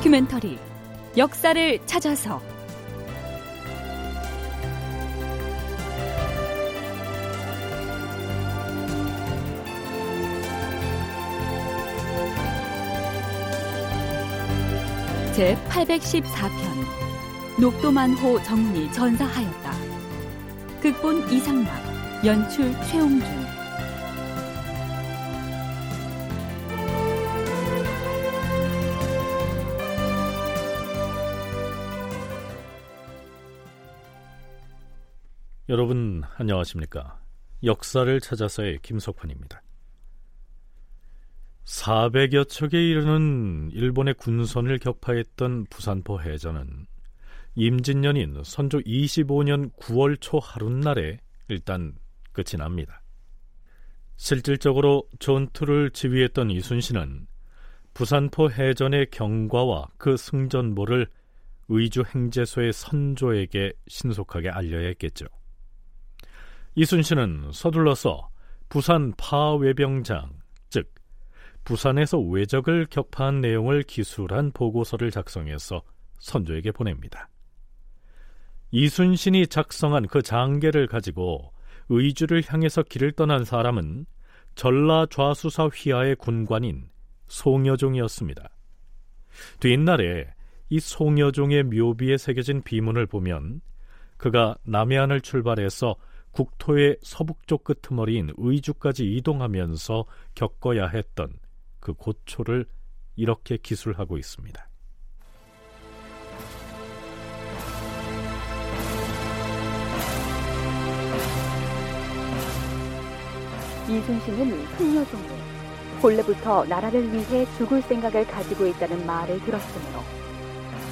다큐멘터리 역사를 찾아서 제 814편 녹도만호 정문이 전사하였다. 극본 이상락 연출 최홍준 여러분 안녕하십니까? 역사를 찾아서의 김석환입니다. 400여 척에 이르는 일본의 군선을 격파했던 부산포 해전은 임진년인 선조 25년 9월 초 하룻날에 일단 끝이 납니다. 실질적으로 전투를 지휘했던 이순신은 부산포 해전의 경과와 그 승전보를 의주 행제소의 선조에게 신속하게 알려야 했겠죠. 이순신은 서둘러서 부산 파외병장, 즉 부산에서 외적을 격파한 내용을 기술한 보고서를 작성해서 선조에게 보냅니다. 이순신이 작성한 그 장계를 가지고 의주를 향해서 길을 떠난 사람은 전라 좌수사 휘하의 군관인 송여종이었습니다. 뒷날에 이 송여종의 묘비에 새겨진 비문을 보면 그가 남해안을 출발해서 국토의 서북쪽 끄트머리인 의주까지 이동하면서 겪어야 했던 그 고초를 이렇게 기술하고 있습니다. 이순신은 풍녀종에 본래부터 나라를 위해 죽을 생각을 가지고 있다는 말을 들었으므로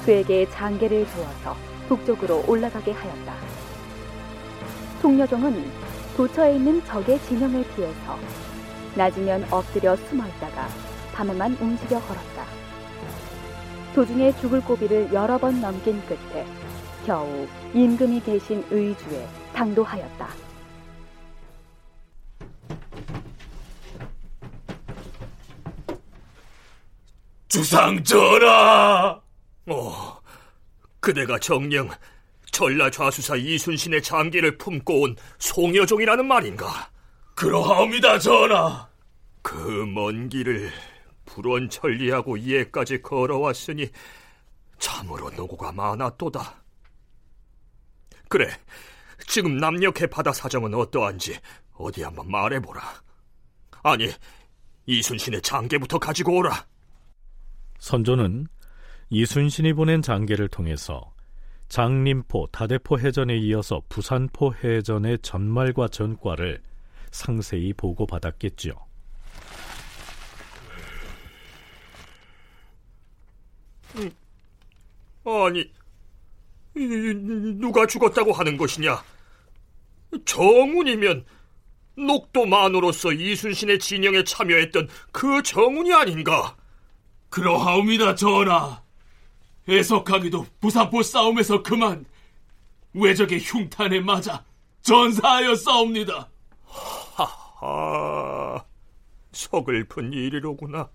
그에게 장계를 주어서 북쪽으로 올라가게 하였다. 통녀종은 도처에 있는 적의 진영을 피해서 낮이면 엎드려 숨어 있다가 밤에만 움직여 걸었다. 도중에 죽을 고비를 여러 번 넘긴 끝에 겨우 임금이 계신 의주에 당도하였다. 주상 전하! 어, 그대가 정령 전라 좌수사 이순신의 장기를 품고 온 송여종이라는 말인가? 그러하옵니다, 전하. 그 먼 길을 불원 천리하고 이에까지 걸어왔으니 참으로 노고가 많았도다. 그래, 지금 남녘의 바다 사정은 어떠한지 어디 한번 말해보라. 아니, 이순신의 장계부터 가지고 오라. 선조는 이순신이 보낸 장계를 통해서 장림포, 다대포 해전에 이어서 부산포 해전의 전말과 전과를 상세히 보고받았겠지요. 음, 아니, 누가 죽었다고 하는 것이냐? 정운이면 녹도 만으로서 이순신의 진영에 참여했던 그 정운이 아닌가? 그러하옵니다, 전하. 애석하기도 부산포 싸움에서 그만 외적의 흉탄에 맞아 전사하여 싸웁니다. 하하, 서글픈 일이로구나.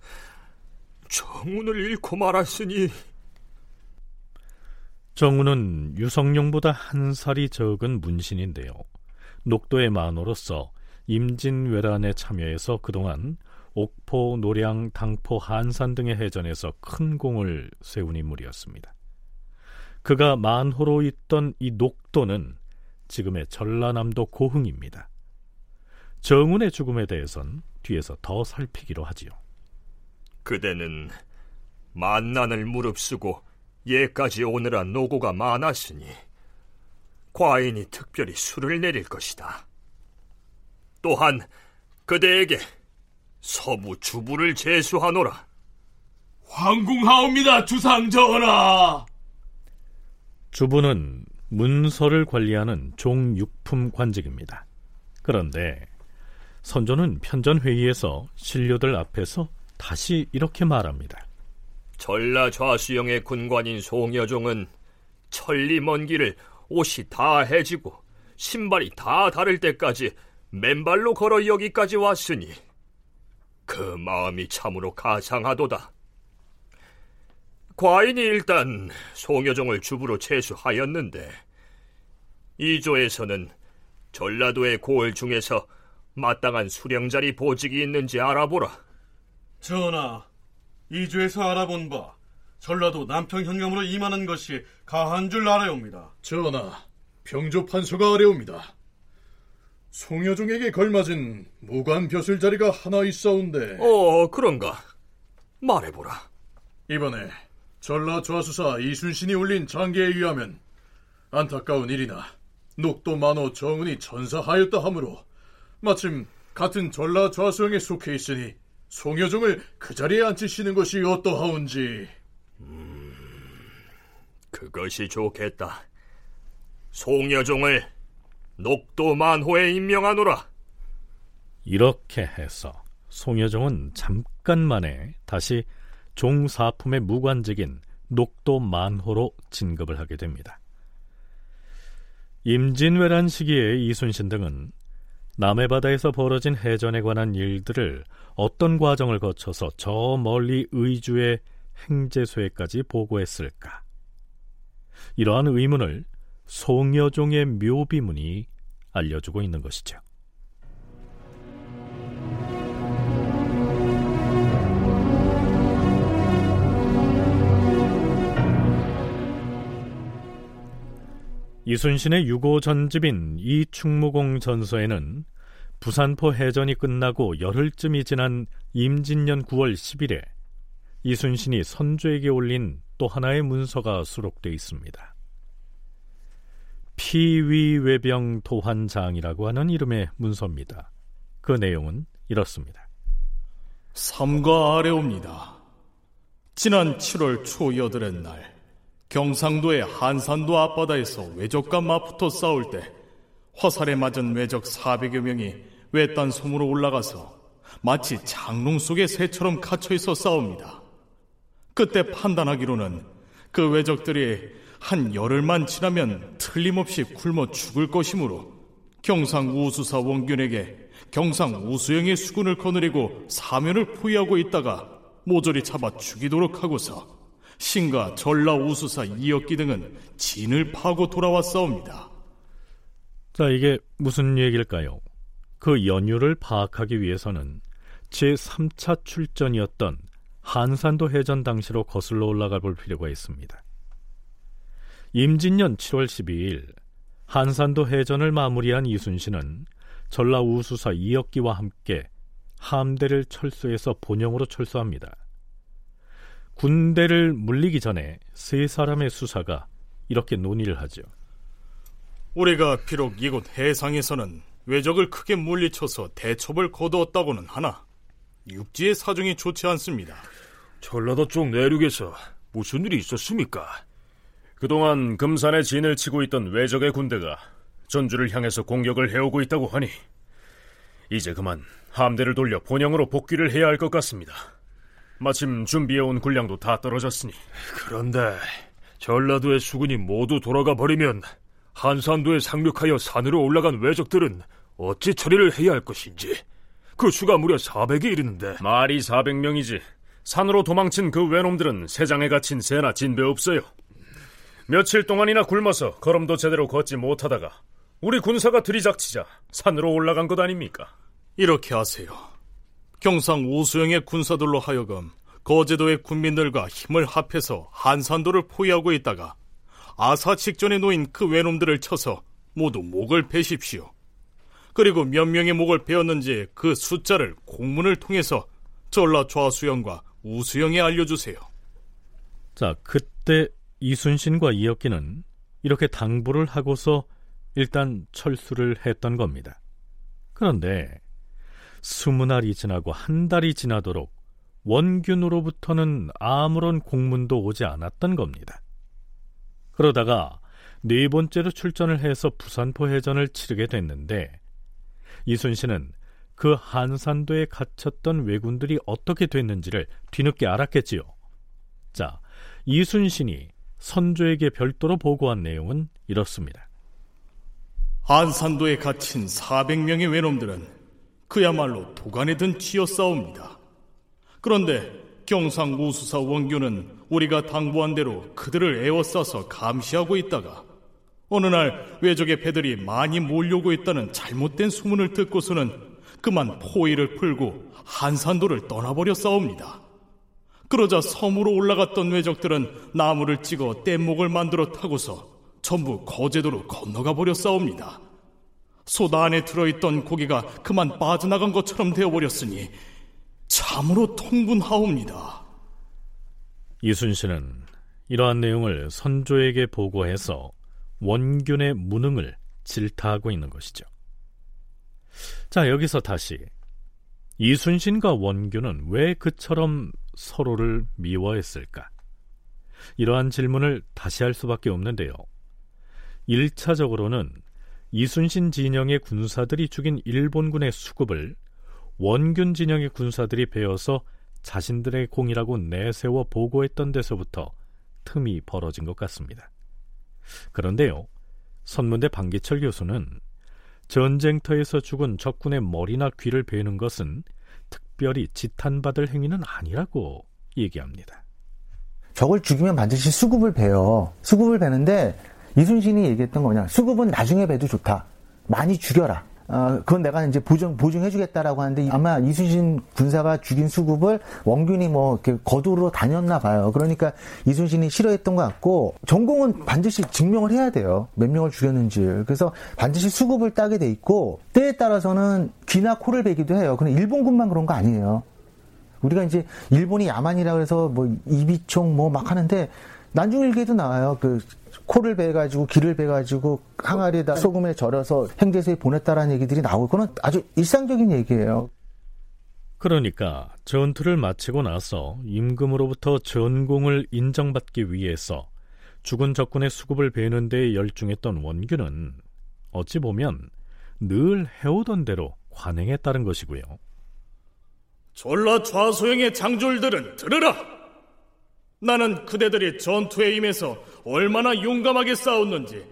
정운을 잃고 말았으니. 정운은 유성룡보다 한 살이 적은 문신인데요. 녹도의 만으로서 임진왜란에 참여해서 그동안 옥포, 노량, 당포, 한산 등의 해전에서 큰 공을 세운 인물이었습니다. 그가 만호로 있던 이 녹도는 지금의 전라남도 고흥입니다. 정운의 죽음에 대해선 뒤에서 더 살피기로 하지요. 그대는 만난을 무릅쓰고 예까지 오느라 노고가 많았으니 과인이 특별히 술을 내릴 것이다. 또한 그대에게 서부 주부를 제수하노라. 황궁하옵니다, 주상 전하. 주부는 문서를 관리하는 종육품 관직입니다. 그런데 선조는 편전회의에서 신료들 앞에서 다시 이렇게 말합니다. 전라 좌수영의 군관인 송여종은 천리 먼 길을 옷이 다 해지고 신발이 다 다를 때까지 맨발로 걸어 여기까지 왔으니 그 마음이 참으로 가상하도다. 과인이 일단 송여종을 주부로 채수하였는데 이조에서는 전라도의 고을 중에서 마땅한 수령자리 보직이 있는지 알아보라. 전하, 이주에서 알아본 바 전라도 남평 현감으로 임하는 것이 가한 줄 알아옵니다. 전하, 병조 판서가 아래옵니다. 송여종에게 걸맞은 무관 벼슬 자리가 하나 있사온데 어, 그런가? 말해보라. 이번에 전라 좌수사 이순신이 올린 장계에 의하면 안타까운 일이나 녹도 만호 정은이 전사하였다 하므로 마침 같은 전라 좌수영에 속해 있으니 송여종을 그 자리에 앉히시는 것이 어떠하온지 그것이 좋겠다. 송여종을 녹도 만호에 임명하노라. 이렇게 해서 송여종은 잠깐 만에 다시 종사품의 무관직인 녹도 만호로 진급을 하게 됩니다. 임진왜란 시기에 이순신 등은 남해 바다에서 벌어진 해전에 관한 일들을 어떤 과정을 거쳐서 저 멀리 의주의 행제소에까지 보고했을까? 이러한 의문을 송여종의 묘비문이 알려주고 있는 것이죠. 이순신의 유고 전집인 이충무공 전서에는 부산포 해전이 끝나고 열흘쯤이 지난 임진년 9월 10일에 이순신이 선조에게 올린 또 하나의 문서가 수록되어 있습니다. 피위외병 도환장이라고 하는 이름의 문서입니다. 그 내용은 이렇습니다. 삼가 아래옵니다. 지난 7월 초여덟의 날 경상도의 한산도 앞바다에서 외적과 맞붙어 싸울 때 화살에 맞은 외적 400여 명이 외딴 섬으로 올라가서 마치 장롱 속의 새처럼 갇혀 있어 싸웁니다. 그때 판단하기로는 그 외적들이 한 열흘만 지나면 틀림없이 굶어 죽을 것이므로 경상 우수사 원균에게 경상 우수영의 수군을 거느리고 사면을 포위하고 있다가 모조리 잡아 죽이도록 하고서 신과 전라 우수사 이역기 등은 진을 파고 돌아왔사옵니다. 자, 이게 무슨 얘기일까요? 그 연유를 파악하기 위해서는 제3차 출전이었던 한산도 해전 당시로 거슬러 올라가 볼 필요가 있습니다. 임진년 7월 12일 한산도 해전을 마무리한 이순신은 전라 우수사 이역기와 함께 함대를 철수해서 본영으로 철수합니다. 군대를 물리기 전에 세 사람의 수사가 이렇게 논의를 하죠. 우리가 비록 이곳 해상에서는 외적을 크게 물리쳐서 대첩을 거두었다고는 하나 육지의 사정이 좋지 않습니다. 전라도 쪽 내륙에서 무슨 일이 있었습니까? 그동안 금산에 진을 치고 있던 외적의 군대가 전주를 향해서 공격을 해오고 있다고 하니 이제 그만 함대를 돌려 본영으로 복귀를 해야 할 것 같습니다. 마침 준비해온 군량도 다 떨어졌으니 그런데 전라도의 수군이 모두 돌아가 버리면 한산도에 상륙하여 산으로 올라간 외적들은 어찌 처리를 해야 할 것인지 그 수가 무려 400이 이르는데 말이 400명이지 산으로 도망친 그 외놈들은 세장에 갇힌 새나 진배 없어요. 며칠 동안이나 굶어서 걸음도 제대로 걷지 못하다가 우리 군사가 들이닥치자 산으로 올라간 것 아닙니까? 이렇게 하세요. 경상 우수영의 군사들로 하여금 거제도의 군민들과 힘을 합해서 한산도를 포위하고 있다가 아사 직전에 놓인 그 외놈들을 쳐서 모두 목을 베십시오. 그리고 몇 명의 목을 베었는지 그 숫자를 공문을 통해서 전라 좌수영과 우수영에 알려주세요. 자, 그때 이순신과 이혁기는 이렇게 당부를 하고서 일단 철수를 했던 겁니다. 그런데 스무 날이 지나고 한 달이 지나도록 원균으로부터는 아무런 공문도 오지 않았던 겁니다. 그러다가 네 번째로 출전을 해서 부산포 해전을 치르게 됐는데 이순신은 그 한산도에 갇혔던 왜군들이 어떻게 됐는지를 뒤늦게 알았겠지요. 자, 이순신이 선조에게 별도로 보고한 내용은 이렇습니다. 한산도에 갇힌 400명의 외놈들은 그야말로 도간에 든 쥐어 싸웁니다. 그런데 경상 우수사 원규는 우리가 당부한 대로 그들을 에워싸서 감시하고 있다가 어느 날 외적의 배들이 많이 몰려오고 있다는 잘못된 소문을 듣고서는 그만 포위를 풀고 한산도를 떠나버려 싸웁니다. 그러자 섬으로 올라갔던 외적들은 나무를 찍어 뗏목을 만들어 타고서 전부 거제도로 건너가 버려 싸웁니다. 소다 안에 들어있던 고기가 그만 빠져나간 것처럼 되어버렸으니 참으로 통분하옵니다. 이순신은 이러한 내용을 선조에게 보고해서 원균의 무능을 질타하고 있는 것이죠. 자, 여기서 다시 이순신과 원균은 왜 그처럼 서로를 미워했을까? 이러한 질문을 다시 할 수밖에 없는데요. 1차적으로는 이순신 진영의 군사들이 죽인 일본군의 수급을 원균 진영의 군사들이 베어서 자신들의 공이라고 내세워 보고했던 데서부터 틈이 벌어진 것 같습니다. 그런데요, 선문대 방기철 교수는 전쟁터에서 죽은 적군의 머리나 귀를 베는 것은 특별히 지탄받을 행위는 아니라고 얘기합니다. 적을 죽이면 반드시 수급을 베요. 수급을 베는데 이순신이 얘기했던 거냐. 수급은 나중에 베도 좋다. 많이 죽여라. 어, 그건 내가 이제 보증, 보증해주겠다라고 하는데 아마 이순신 군사가 죽인 수급을 원균이 뭐 이렇게 거두러 다녔나 봐요. 그러니까 이순신이 싫어했던 것 같고 전공은 반드시 증명을 해야 돼요. 몇 명을 죽였는지. 그래서 반드시 수급을 따게 돼 있고 때에 따라서는 귀나 코를 베기도 해요. 그럼 일본군만 그런 거 아니에요. 우리가 이제 일본이 야만이라고 해서 뭐 이비총 뭐 막 하는데 난중일기에도 나와요. 그 코를 베가지고 귀를 베가지고 항아리에다 소금에 절여서 행제소에 보냈다라는 얘기들이 나오고 그건 아주 일상적인 얘기예요. 그러니까 전투를 마치고 나서 임금으로부터 전공을 인정받기 위해서 죽은 적군의 수급을 베는 데 열중했던 원균은 어찌 보면 늘 해오던 대로 관행에 따른 것이고요. 졸라 좌소행의 장졸들은 들으라! 나는 그대들이 전투에 임해서 얼마나 용감하게 싸웠는지,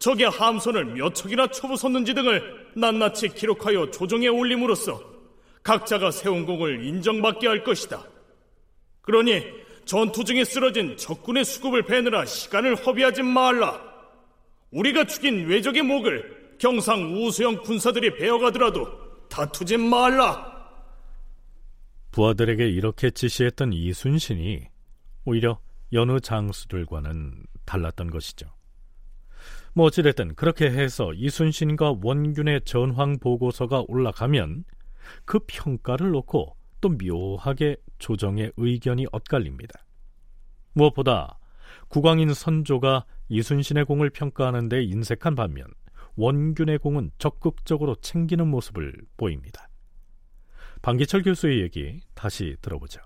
적의 함선을 몇 척이나 쳐부쉈는지 등을 낱낱이 기록하여 조정에 올림으로써 각자가 세운 공을 인정받게 할 것이다. 그러니 전투 중에 쓰러진 적군의 수급을 베느라 시간을 허비하지 말라. 우리가 죽인 외적의 목을 경상 우수형 군사들이 베어가더라도 다투지 말라. 부하들에게 이렇게 지시했던 이순신이 오히려 여느 장수들과는 달랐던 것이죠. 뭐 어찌됐든 그렇게 해서 이순신과 원균의 전황 보고서가 올라가면 그 평가를 놓고 또 묘하게 조정의 의견이 엇갈립니다. 무엇보다 국왕인 선조가 이순신의 공을 평가하는 데 인색한 반면 원균의 공은 적극적으로 챙기는 모습을 보입니다. 방기철 교수의 얘기 다시 들어보죠.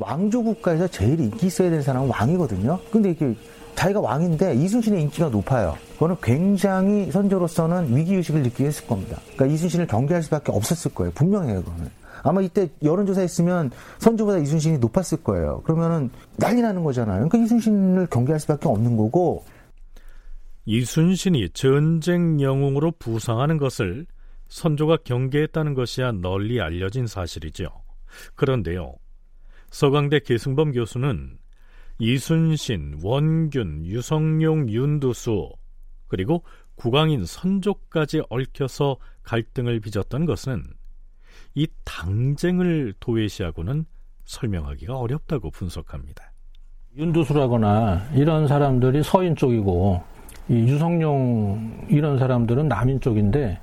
왕조 국가에서 제일 인기 있어야 되는 사람은 왕이거든요. 근데 이게 자기가 왕인데 이순신의 인기가 높아요. 그거는 굉장히 선조로서는 위기의식을 느끼게 했을 겁니다. 그러니까 이순신을 경계할 수밖에 없었을 거예요. 분명해요, 그거는. 아마 이때 여론조사 했으면 선조보다 이순신이 높았을 거예요. 그러면은 난리 나는 거잖아요. 그러니까 이순신을 경계할 수밖에 없는 거고. 이순신이 전쟁 영웅으로 부상하는 것을 선조가 경계했다는 것이야 널리 알려진 사실이죠. 그런데요. 서강대 계승범 교수는 이순신, 원균, 유성룡, 윤두수 그리고 국왕인 선조까지 얽혀서 갈등을 빚었던 것은 이 당쟁을 도외시하고는 설명하기가 어렵다고 분석합니다. 윤두수라거나 이런 사람들이 서인 쪽이고 이 유성룡 이런 사람들은 남인 쪽인데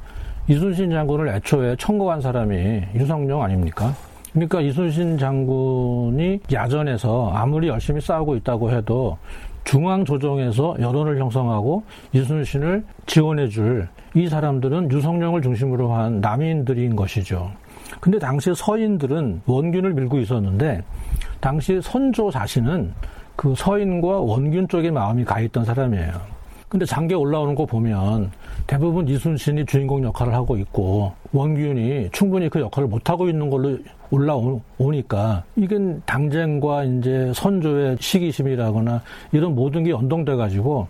이순신 장군을 애초에 청거한 사람이 유성룡 아닙니까? 그러니까 이순신 장군이 야전에서 아무리 열심히 싸우고 있다고 해도 중앙 조정에서 여론을 형성하고 이순신을 지원해 줄 이 사람들은 유성룡을 중심으로 한 남인들인 것이죠. 근데 당시 서인들은 원균을 밀고 있었는데 당시 선조 자신은 그 서인과 원균 쪽에 마음이 가 있던 사람이에요. 근데 장계 올라오는 거 보면 대부분 이순신이 주인공 역할을 하고 있고 원균이 충분히 그 역할을 못 하고 있는 걸로 올라오니까 이게 당쟁과 이제 선조의 시기심이라거나 이런 모든 게 연동돼 가지고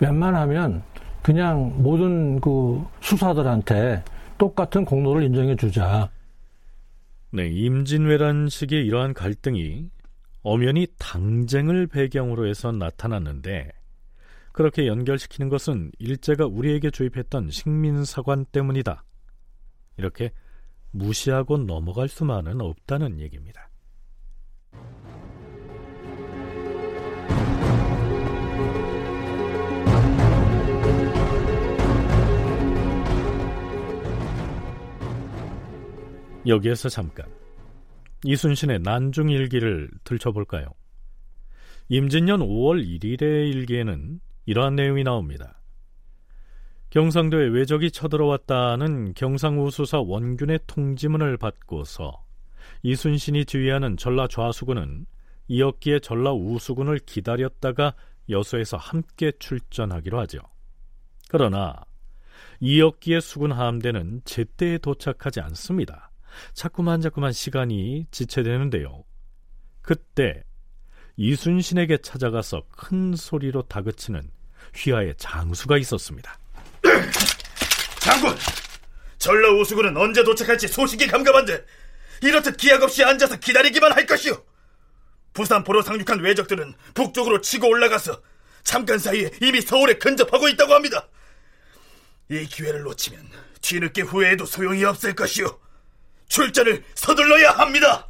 웬만하면 그냥 모든 그 수사들한테 똑같은 공로를 인정해 주자. 네, 임진왜란식의 이러한 갈등이 엄연히 당쟁을 배경으로 해서 나타났는데 그렇게 연결시키는 것은 일제가 우리에게 주입했던 식민사관 때문이다. 이렇게 무시하고 넘어갈 수만은 없다는 얘기입니다. 여기에서 잠깐 이순신의 난중일기를 들춰볼까요? 임진년 5월 1일의 일기에는 이러한 내용이 나옵니다. 경상도에 외적이 쳐들어왔다는 경상우수사 원균의 통지문을 받고서 이순신이 지휘하는 전라 좌수군은 이었기에 전라 우수군을 기다렸다가 여수에서 함께 출전하기로 하죠. 그러나 이었기의 수군 함대는 제때에 도착하지 않습니다. 자꾸만 자꾸만 시간이 지체되는데요. 그때 이순신에게 찾아가서 큰 소리로 다그치는 휘하의 장수가 있었습니다. 장군! 전라 우수군은 언제 도착할지 소식이 감감한데 이렇듯 기약 없이 앉아서 기다리기만 할 것이오. 부산 포로 상륙한 외적들은 북쪽으로 치고 올라가서 잠깐 사이에 이미 서울에 근접하고 있다고 합니다. 이 기회를 놓치면 뒤늦게 후회해도 소용이 없을 것이오. 출전을 서둘러야 합니다.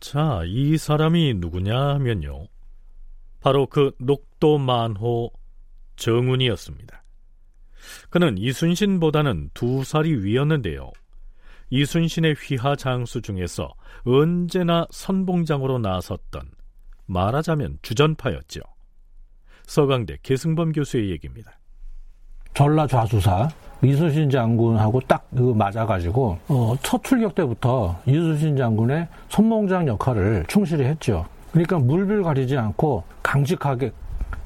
자, 이 사람이 누구냐 하면요. 바로 그 녹도 만호 정운이었습니다. 그는 이순신보다는 두 살이 위였는데요. 이순신의 휘하 장수 중에서 언제나 선봉장으로 나섰던 말하자면 주전파였죠. 서강대 계승범 교수의 얘기입니다. 전라 좌수사 이순신 장군하고 딱 그 맞아가지고 어, 첫 출격 때부터 이순신 장군의 선봉장 역할을 충실히 했죠. 그러니까 물불 가리지 않고 강직하게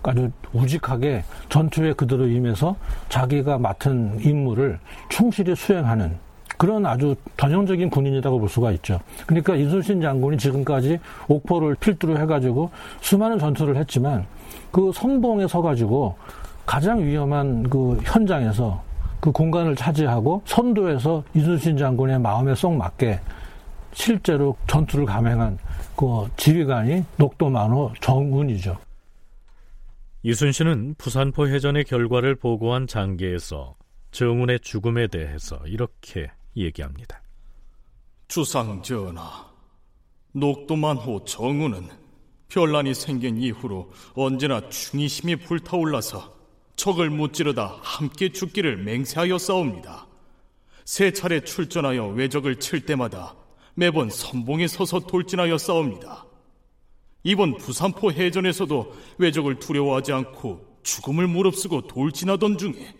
아주 우직하게 전투에 그대로 임해서 자기가 맡은 임무를 충실히 수행하는 그런 아주 전형적인 군인이라고 볼 수가 있죠. 그러니까 이순신 장군이 지금까지 옥포를 필두로 해가지고 수많은 전투를 했지만 그 선봉에 서가지고 가장 위험한 그 현장에서 그 공간을 차지하고 선도에서 이순신 장군의 마음에 쏙 맞게 실제로 전투를 감행한 그 지휘관이 녹도만호 정운이죠. 이순신은 부산포 해전의 결과를 보고한 장계에서 정운의 죽음에 대해서 이렇게 얘기합니다. 주상 전하, 녹도만호 정운은 별난이 생긴 이후로 언제나 충이심이 불타올라서 적을 무찌르다 함께 죽기를 맹세하여 싸웁니다. 세 차례 출전하여 외적을 칠 때마다 매번 선봉에 서서 돌진하여 싸웁니다. 이번 부산포 해전에서도 외적을 두려워하지 않고 죽음을 무릅쓰고 돌진하던 중에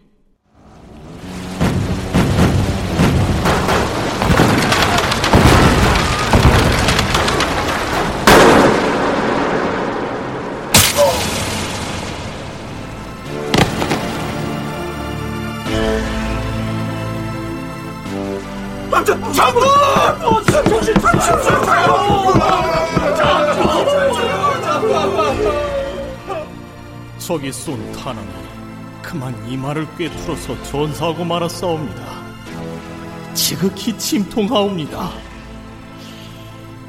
장군! 정신 적이 쏜 탄환이 그만 이마를 꿰뚫어서 전사하고 말았사옵니다. 지극히 침통하옵니다.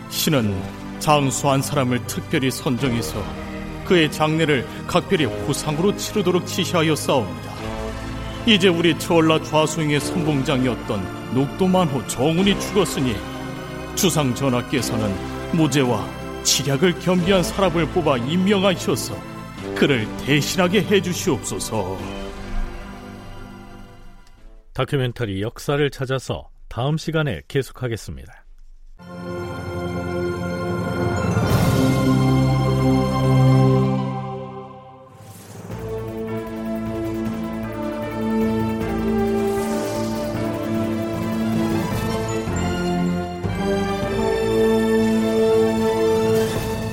신은 장수한 사람을 특별히 선정해서 그의 장례를 각별히 후상으로 치르도록 지시하였사옵니다. 이제 우리 전라 좌수행의 선봉장이었던 녹도만호 정운이 죽었으니 주상 전하께서는 무죄와 치략을 겸비한 사람을 뽑아 임명하셔서 그를 대신하게 해주시옵소서. 다큐멘터리 역사를 찾아서 다음 시간에 계속하겠습니다.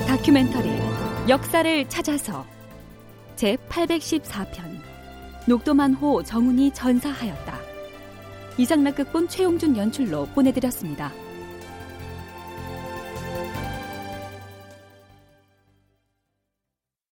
다큐멘터리 역사를 찾아서 제 814편 녹도만호 정운이 전사하였다. 이상락극본 최용준 연출로 보내드렸습니다.